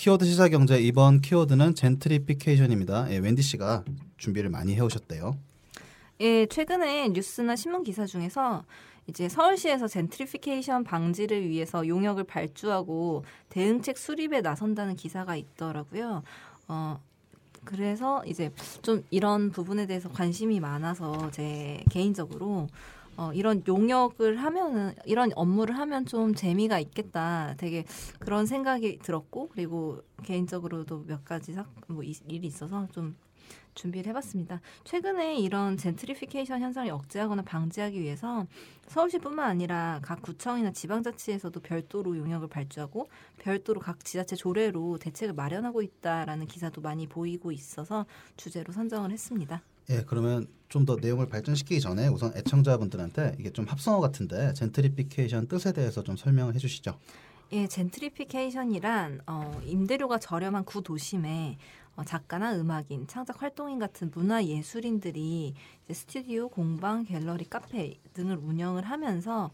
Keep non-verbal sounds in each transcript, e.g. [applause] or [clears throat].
키워드 시사 경제 이번 키워드는 젠트리피케이션입니다. 예, 웬디 씨가 준비를 많이 해오셨대요. 예, 최근에 뉴스나 신문 기사 중에서 이제 서울시에서 젠트리피케이션 방지를 위해서 용역을 발주하고 대응책 수립에 나선다는 기사가 있더라고요. 어, 그래서 이제 좀 이런 부분에 대해서 관심이 많아서 제 개인적으로 어, 이런 용역을 하면은 이런 업무를 하면 좀 재미가 있겠다. 되게 그런 생각이 들었고 그리고 개인적으로도 몇 가지 사, 뭐 일이 있어서 좀 준비를 해봤습니다. 최근에 이런 젠트리피케이션 현상을 억제하거나 방지하기 위해서 서울시뿐만 아니라 각 구청이나 지방자치에서도 별도로 용역을 발주하고 별도로 각 지자체 조례로 대책을 마련하고 있다라는 기사도 많이 보이고 있어서 주제로 선정을 했습니다. 예, 그러면 좀 더 내용을 발전시키기 전에 우선 애청자분들한테 이게 좀 합성어 같은데 젠트리피케이션 뜻에 대해서 좀 설명을 해주시죠. 예, 젠트리피케이션이란 어, 임대료가 저렴한 구도심에 어, 작가나 음악인, 창작 활동인 같은 문화 예술인들이 스튜디오, 공방, 갤러리, 카페 등을 운영을 하면서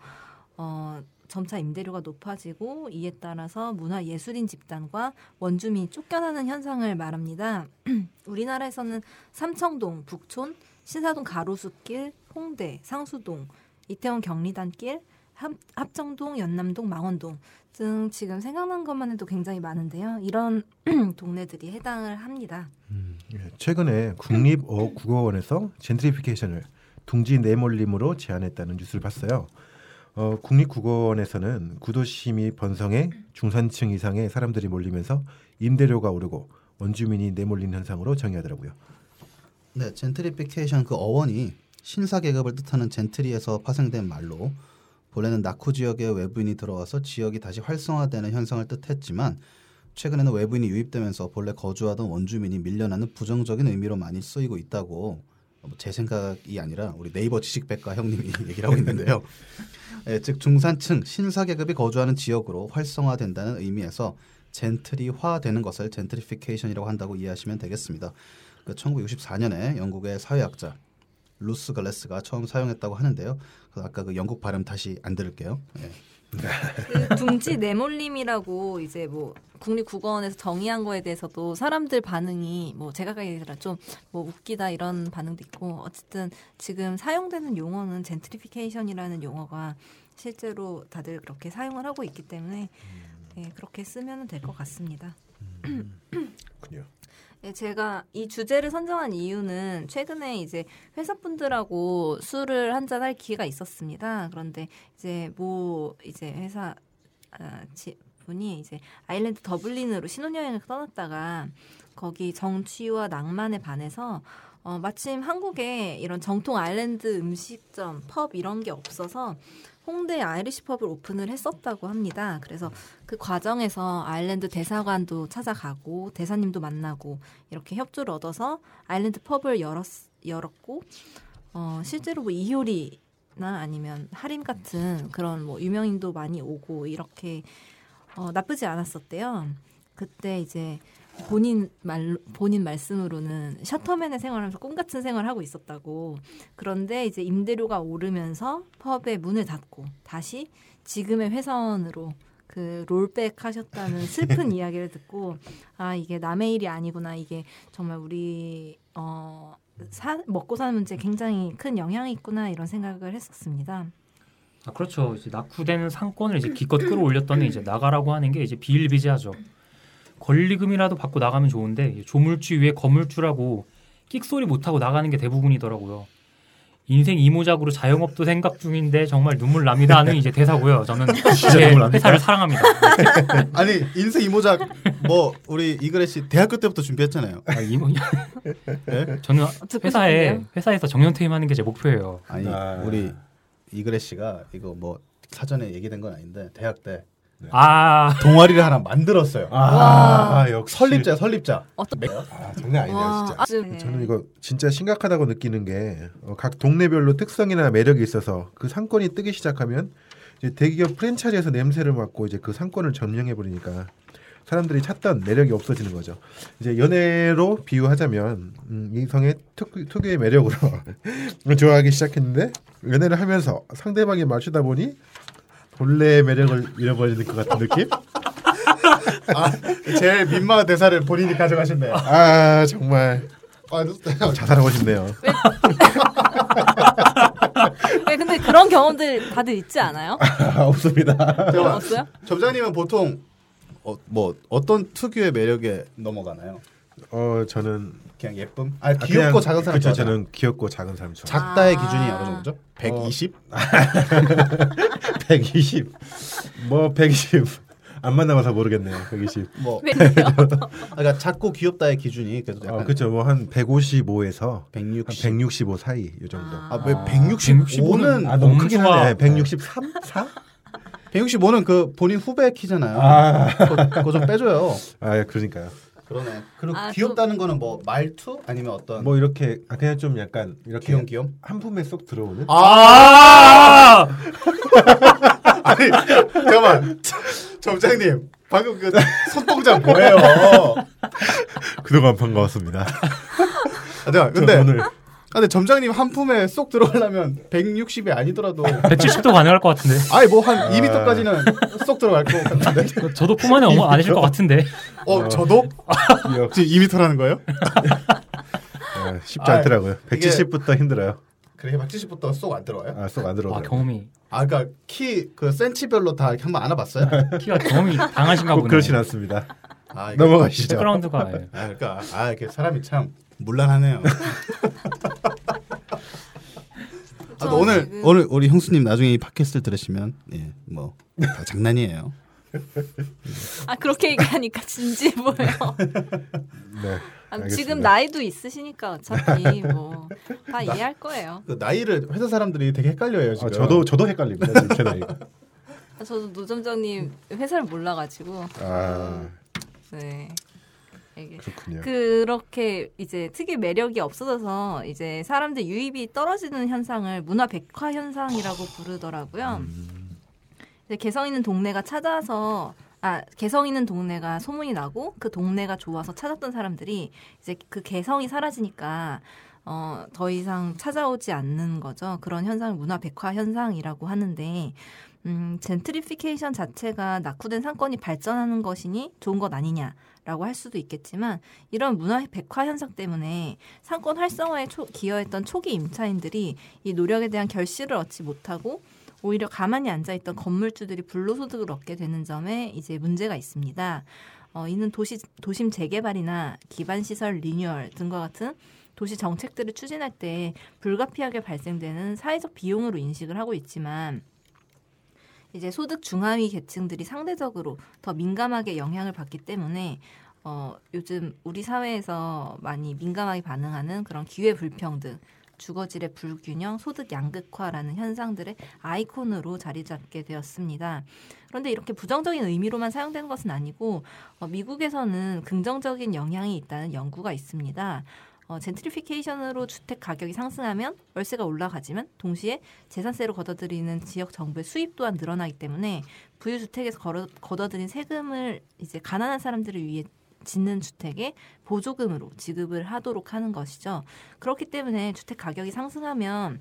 어, 점차 임대료가 높아지고 이에 따라서 문화 예술인 집단과 원주민이 쫓겨나는 현상을 말합니다. [clears throat] 우리나라에서는 삼청동, 북촌, 신사동 가로수길, 홍대, 상수동, 이태원 경리단길, 합정동, 연남동, 망원동 등 지금 생각난 것만 해도 굉장히 많은데요. 이런 [clears throat] 동네들이 해당을 합니다. 음, 예. 최근에 국립어국어원에서 젠트리피케이션을 둥지 내몰림으로 제안했다는 뉴스를 봤어요. 어, 국립국어원에서는 구도심이 번성해 중산층 이상의 사람들이 몰리면서 임대료가 오르고 원주민이 내몰린 현상으로 정의하더라고요. 네, 젠트리피케이션 그 어원이 신사 계급을 뜻하는 젠트리에서 파생된 말로 본래는 나쿠 지역에 외부인이 들어와서 지역이 다시 활성화되는 현상을 뜻했지만 최근에는 외부인이 유입되면서 본래 거주하던 원주민이 밀려나는 부정적인 의미로 많이 쓰이고 있다고 뭐 제 생각이 아니라 우리 네이버 지식백과 형님이 [laughs] 얘기를 하고 있는데요. 예, 즉 중산층 신사 계급이 거주하는 지역으로 활성화된다는 의미에서 젠트리화되는 것을 젠트리피케이션이라고 한다고 이해하시면 되겠습니다. 그 1964년에 영국의 사회학자 루스 글래스가 처음 사용했다고 하는데요. 그 아까 그 영국 발음 다시 안 들을게요. 예. 그 둥지 내몰림이라고 이제 뭐 국립국어원에서 정의한 거에 대해서도 사람들 반응이 뭐 제가 가기라 좀뭐 웃기다 이런 반응도 있고 어쨌든 지금 사용되는 용어는 젠트리피케이션이라는 용어가 실제로 다들 그렇게 사용을 하고 있기 때문에 네, 그렇게 쓰면 될 것 같습니다. 음, 그요. 네, 제가 이 주제를 선정한 이유는 최근에 이제 회사분들하고 술을 한잔 할 기회가 있었습니다. 그런데 이제 뭐 이제 회사 아, 지, 분이 이제 아일랜드 더블린으로 신혼여행을 떠났다가 거기 정취와 낭만에 반해서 어, 마침 한국에 이런 정통 아일랜드 음식점, 펍 이런 게 없어서 홍대 아이리시 펍을 오픈을 했었다고 합니다. 그래서 그 과정에서 아일랜드 대사관도 찾아가고 대사님도 만나고 이렇게 협조를 얻어서 아일랜드 펍을 열었, 열었고 어, 실제로 뭐 이효리 나 아니면 하림 같은 그런 뭐 유명인도 많이 오고 이렇게 어, 나쁘지 않았었대요. 그때 이제 본인 말 본인 말씀으로는 셔터맨의 생활하면서 꿈 같은 생활을 하고 있었다고. 그런데 이제 임대료가 오르면서 펍의 문을 닫고 다시 지금의 회사원으로 그 롤백 하셨다는 [laughs] 슬픈 이야기를 듣고 아 이게 남의 일이 아니구나 이게 정말 우리 어 사, 먹고 사는 문제에 굉장히 큰 영향이 있구나 이런 생각을 했었습니다. 아, 그렇죠. 이제 낙후되는 상권을 이제 기껏 끌어올렸더니 이제 나가라고 하는 게 이제 비일비재하죠. 권리금이라도 받고 나가면 좋은데 조물주 위에 거물주라고 끽소리 못하고 나가는 게 대부분이더라고요. 인생 이모작으로 자영업도 생각 중인데 정말 눈물 납니다 하는 이제 대사고요. 저는 [laughs] 제 회사를 사랑합니다. [laughs] 아니 인생 이모작 뭐 우리 이그레 씨 대학교 때부터 준비했잖아요. 아, 이모 네? 저는 회사에 회사에서 정년퇴임하는 게 제 목표예요. 아니 아... 우리 이그레 씨가 이거 뭐 사전에 얘기된 건 아닌데 대학 때 네. 아 동아리를 하나 만들었어요. 아, 아 역시 설립자 설립자. 어떤 아, 장난 아니네요 진짜. 아, 네. 저는 이거 진짜 심각하다고 느끼는 게각 어, 동네별로 특성이나 매력이 있어서 그 상권이 뜨기 시작하면 이제 대기업 프랜차이즈에서 냄새를 맡고 이제 그 상권을 점령해 버리니까 사람들이 찾던 매력이 없어지는 거죠. 이제 연애로 비유하자면 음, 이성의 특, 특유의 매력으로 [laughs] 좋아하기 시작했는데 연애를 하면서 상대방이 맞추다 보니 본래의 매력을 잃어버리는 것 같은 느낌? 아, 제일 민망한 대사를 본인이 가져가셨네요. 아 정말 아, 자살하고 싶네요. 왜 근데 그런 경험들 다들 있지 않아요? 아, 없습니다. 잠깐만. 없어요? 점장님은 보통 어, 뭐 어떤 특유의 매력에 넘어가나요? 어 저는 그냥 예쁨? 아 귀엽고 그냥- 작은 사람 좋아하잖아요. 저는 귀엽고 작은 사람 좋아. 작다의 아. 기준이 어느 정도죠? 120? 120. 뭐 120. 안 만나봐서 모르겠네요. 120. 뭐? [laughs] 그러니까 작고 귀엽다의 기준이 그래도 약간 어, 그렇죠. 뭐 한 155에서 160. 한 165 사이 이 정도. 아. 아, 왜 165는 아 너무 크긴 하네. 163? 4? 165는 그 본인 후배 키잖아요. 아, 그거, 그거 좀 빼줘요. 아 예, 그러니까요. 그러네. 그리고 아, 귀엽다는 거는 뭐 말투 아니면 어떤 뭐 이렇게 아, 그냥 좀 약간 이렇게 귀염 귀염? 한 품에 쏙 들어오는. 아! [laughs] 아니 잠깐만 점장님 방금 그 손동작 뭐예요? [laughs] 그동안 반가웠습니다. 아, 근데 오늘 아, 근데 점장님 한 품에 쏙 들어가려면 160이 아니더라도 170도 가능할 것 같은데. 아니 뭐 한 2m까지는 쏙 들어갈 것 같은데. 저도 품 안에 어머 아니실 것 같은데. 어 저도 역- 지금 2m라는 거예요? 아, 쉽지 아, 않더라고요. 이게- 170부터 힘들어요. 그래 170부터 쏙 안 들어와요? 아, 쏙안와 들어오더라고요. 경험이 아 그러니까 키 그 센치별로 다 이렇게 한번 안아봤어요? 키가 경험이 강하신가 꼭 보네. 그렇진 않습니다. 아, 넘어가시죠. 백그라운드가 예. 아 그러니까 아 이렇게 사람이 참 문란하네요. [laughs] 아, 오늘 지금- 오늘 우리 형수님 나중에 이 팟캐스트를 들으시면 예 뭐 장난이에요. 아 그렇게 얘기하니까 진지해 보여요. [laughs] 네. 아, 알겠습니다. 지금 나이도 있으시니까 어차피 뭐 다 이해할 거예요. 그 나이를 회사 사람들이 되게 헷갈려요 지금. 아, 저도 저도 헷갈립니다. 제 나이가. 아, 저도 노점장님 회사를 몰라가지고 아, 네. 이게 그렇군요. 그렇게 이제 특유 매력이 없어져서 이제 사람들 유입이 떨어지는 현상을 문화 백화 현상이라고 부르더라고요. 음. 이제 개성 있는 동네가 찾아서 아 개성 있는 동네가 소문이 나고 그 동네가 좋아서 찾았던 사람들이 이제 그 개성이 사라지니까 어 더 이상 찾아오지 않는 거죠. 그런 현상을 문화 백화 현상이라고 하는데 음 젠트리피케이션 자체가 낙후된 상권이 발전하는 것이니 좋은 것 아니냐라고 할 수도 있겠지만 이런 문화 백화 현상 때문에 상권 활성화에 초, 기여했던 초기 임차인들이 이 노력에 대한 결실을 얻지 못하고 오히려 가만히 앉아있던 건물주들이 불로소득을 얻게 되는 점에 이제 문제가 있습니다. 어, 이는 도시 도심 재개발이나 기반 시설 리뉴얼 등과 같은 도시 정책들을 추진할 때 불가피하게 발생되는 사회적 비용으로 인식을 하고 있지만 이제 소득 중하위 계층들이 상대적으로 더 민감하게 영향을 받기 때문에 어, 요즘 우리 사회에서 많이 민감하게 반응하는 그런 기회 불평등, 주거질의 불균형, 소득 양극화라는 현상들의 아이콘으로 자리 잡게 되었습니다. 그런데 이렇게 부정적인 의미로만 사용되는 것은 아니고 어, 미국에서는 긍정적인 영향이 있다는 연구가 있습니다. 어, 젠트리피케이션으로 주택 가격이 상승하면 월세가 올라가지만 동시에 재산세로 걷어들이는 지역 정부의 수입 또한 늘어나기 때문에 부유 주택에서 걸어, 걷어들인 세금을 이제 가난한 사람들을 위해 짓는 주택에 보조금으로 지급을 하도록 하는 것이죠. 그렇기 때문에 주택 가격이 상승하면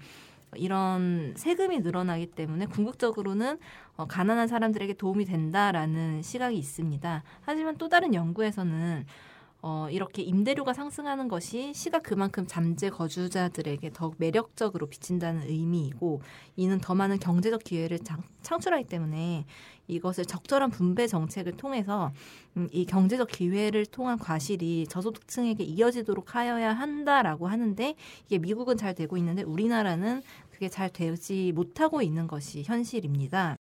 이런 세금이 늘어나기 때문에 궁극적으로는 어, 가난한 사람들에게 도움이 된다라는 시각이 있습니다. 하지만 또 다른 연구에서는 어, 이렇게 임대료가 상승하는 것이 시가 그만큼 잠재 거주자들에게 더욱 매력적으로 비친다는 의미이고 이는 더 많은 경제적 기회를 장, 창출하기 때문에 이것을 적절한 분배 정책을 통해서 음, 이 경제적 기회를 통한 과실이 저소득층에게 이어지도록 하여야 한다라고 하는데 이게 미국은 잘 되고 있는데 우리나라는 그게 잘 되지 못하고 있는 것이 현실입니다.